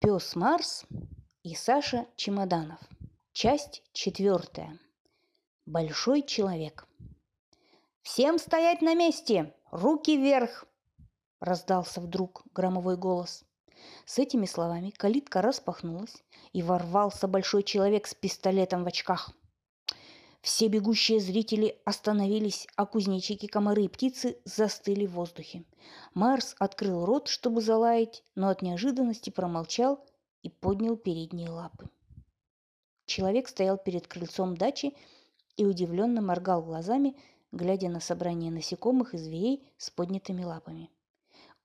Пес Марс и Саша Чемоданов. Часть четвертая. Большой человек. «Всем стоять на месте! Руки вверх!» Раздался вдруг громовой голос. С этими словами калитка распахнулась, и ворвался большой человек с пистолетом в очках. Все бегущие зрители остановились, а кузнечики, комары и птицы застыли в воздухе. Марс открыл рот, чтобы залаять, но от неожиданности промолчал и поднял передние лапы. Человек стоял перед крыльцом дачи и удивленно моргал глазами, глядя на собрание насекомых и зверей с поднятыми лапами.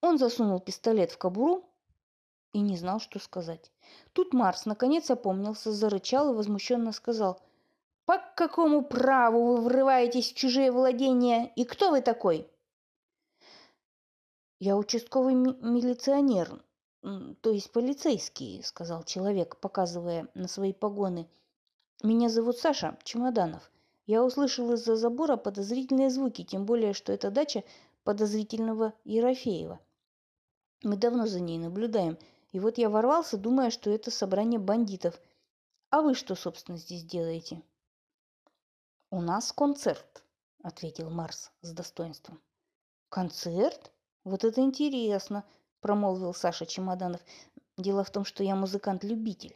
Он засунул пистолет в кобуру и не знал, что сказать. Тут Марс наконец опомнился, зарычал и возмущенно сказал – по какому праву вы врываетесь в чужие владения и кто вы такой? Я участковый ми- милиционер, то есть полицейский, сказал человек, показывая на свои погоны. Меня зовут Саша Чемоданов. Я услышал из-за забора подозрительные звуки, тем более, что это дача подозрительного Ерофеева. Мы давно за ней наблюдаем. И вот я ворвался, думая, что это собрание бандитов. А вы что, собственно, здесь делаете? «У нас концерт», — ответил Марс с достоинством. «Концерт? Вот это интересно», — промолвил Саша Чемоданов. «Дело в том, что я музыкант-любитель».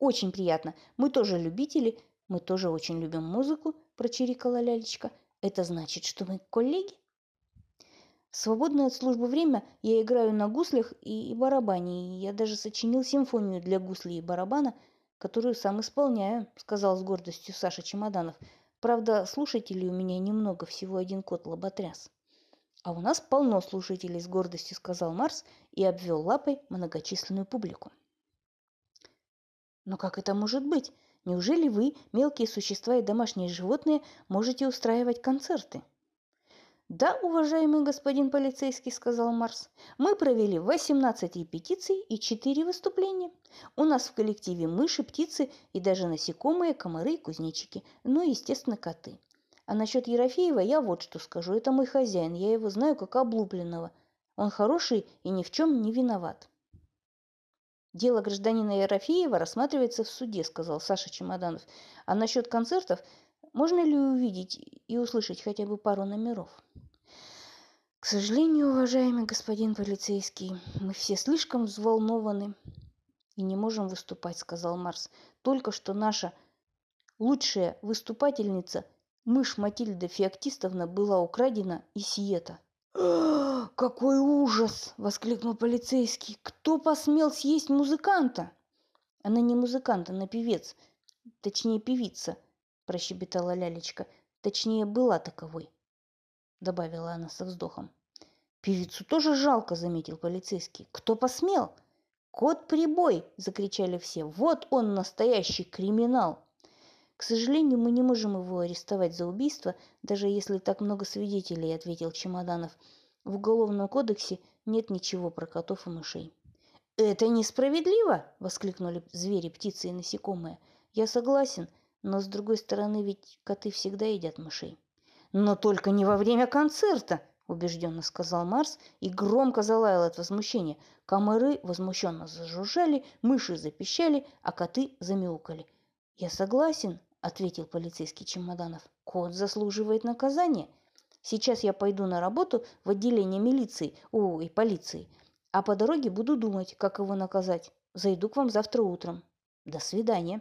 «Очень приятно. Мы тоже любители. Мы тоже очень любим музыку», — прочирикала лялечка. «Это значит, что мы коллеги?» В свободное от службы время я играю на гуслях и барабане, и я даже сочинил симфонию для гуслей и барабана — которую сам исполняю», — сказал с гордостью Саша Чемоданов. «Правда, слушателей у меня немного, всего один кот лоботряс». «А у нас полно слушателей», — с гордостью сказал Марс и обвел лапой многочисленную публику. «Но как это может быть? Неужели вы, мелкие существа и домашние животные, можете устраивать концерты?» «Да, уважаемый господин полицейский», — сказал Марс, — «мы провели 18 петиций и 4 выступления. У нас в коллективе мыши, птицы и даже насекомые, комары и кузнечики, ну и, естественно, коты. А насчет Ерофеева я вот что скажу. Это мой хозяин, я его знаю как облупленного. Он хороший и ни в чем не виноват». «Дело гражданина Ерофеева рассматривается в суде», — сказал Саша Чемоданов. «А насчет концертов можно ли увидеть и услышать хотя бы пару номеров? К сожалению, уважаемый господин полицейский, мы все слишком взволнованы и не можем выступать, сказал Марс. Только что наша лучшая выступательница, мышь Матильда Феоктистовна, была украдена и сиета. «Какой ужас!» – воскликнул полицейский. «Кто посмел съесть музыканта?» «Она не музыкант, она певец, точнее певица», прощебетала лялечка. Точнее, была таковой, добавила она со вздохом. Певицу тоже жалко, заметил полицейский. Кто посмел? Кот прибой! закричали все. Вот он настоящий криминал. К сожалению, мы не можем его арестовать за убийство, даже если так много свидетелей, ответил Чемоданов. В уголовном кодексе нет ничего про котов и мышей. «Это несправедливо!» – воскликнули звери, птицы и насекомые. «Я согласен, но с другой стороны, ведь коты всегда едят мышей. Но только не во время концерта, убежденно сказал Марс и громко залаял от возмущения. Комары возмущенно зажужжали, мыши запищали, а коты замяукали. Я согласен, ответил полицейский Чемоданов. Кот заслуживает наказания. Сейчас я пойду на работу в отделение милиции, ой, полиции, а по дороге буду думать, как его наказать. Зайду к вам завтра утром. До свидания.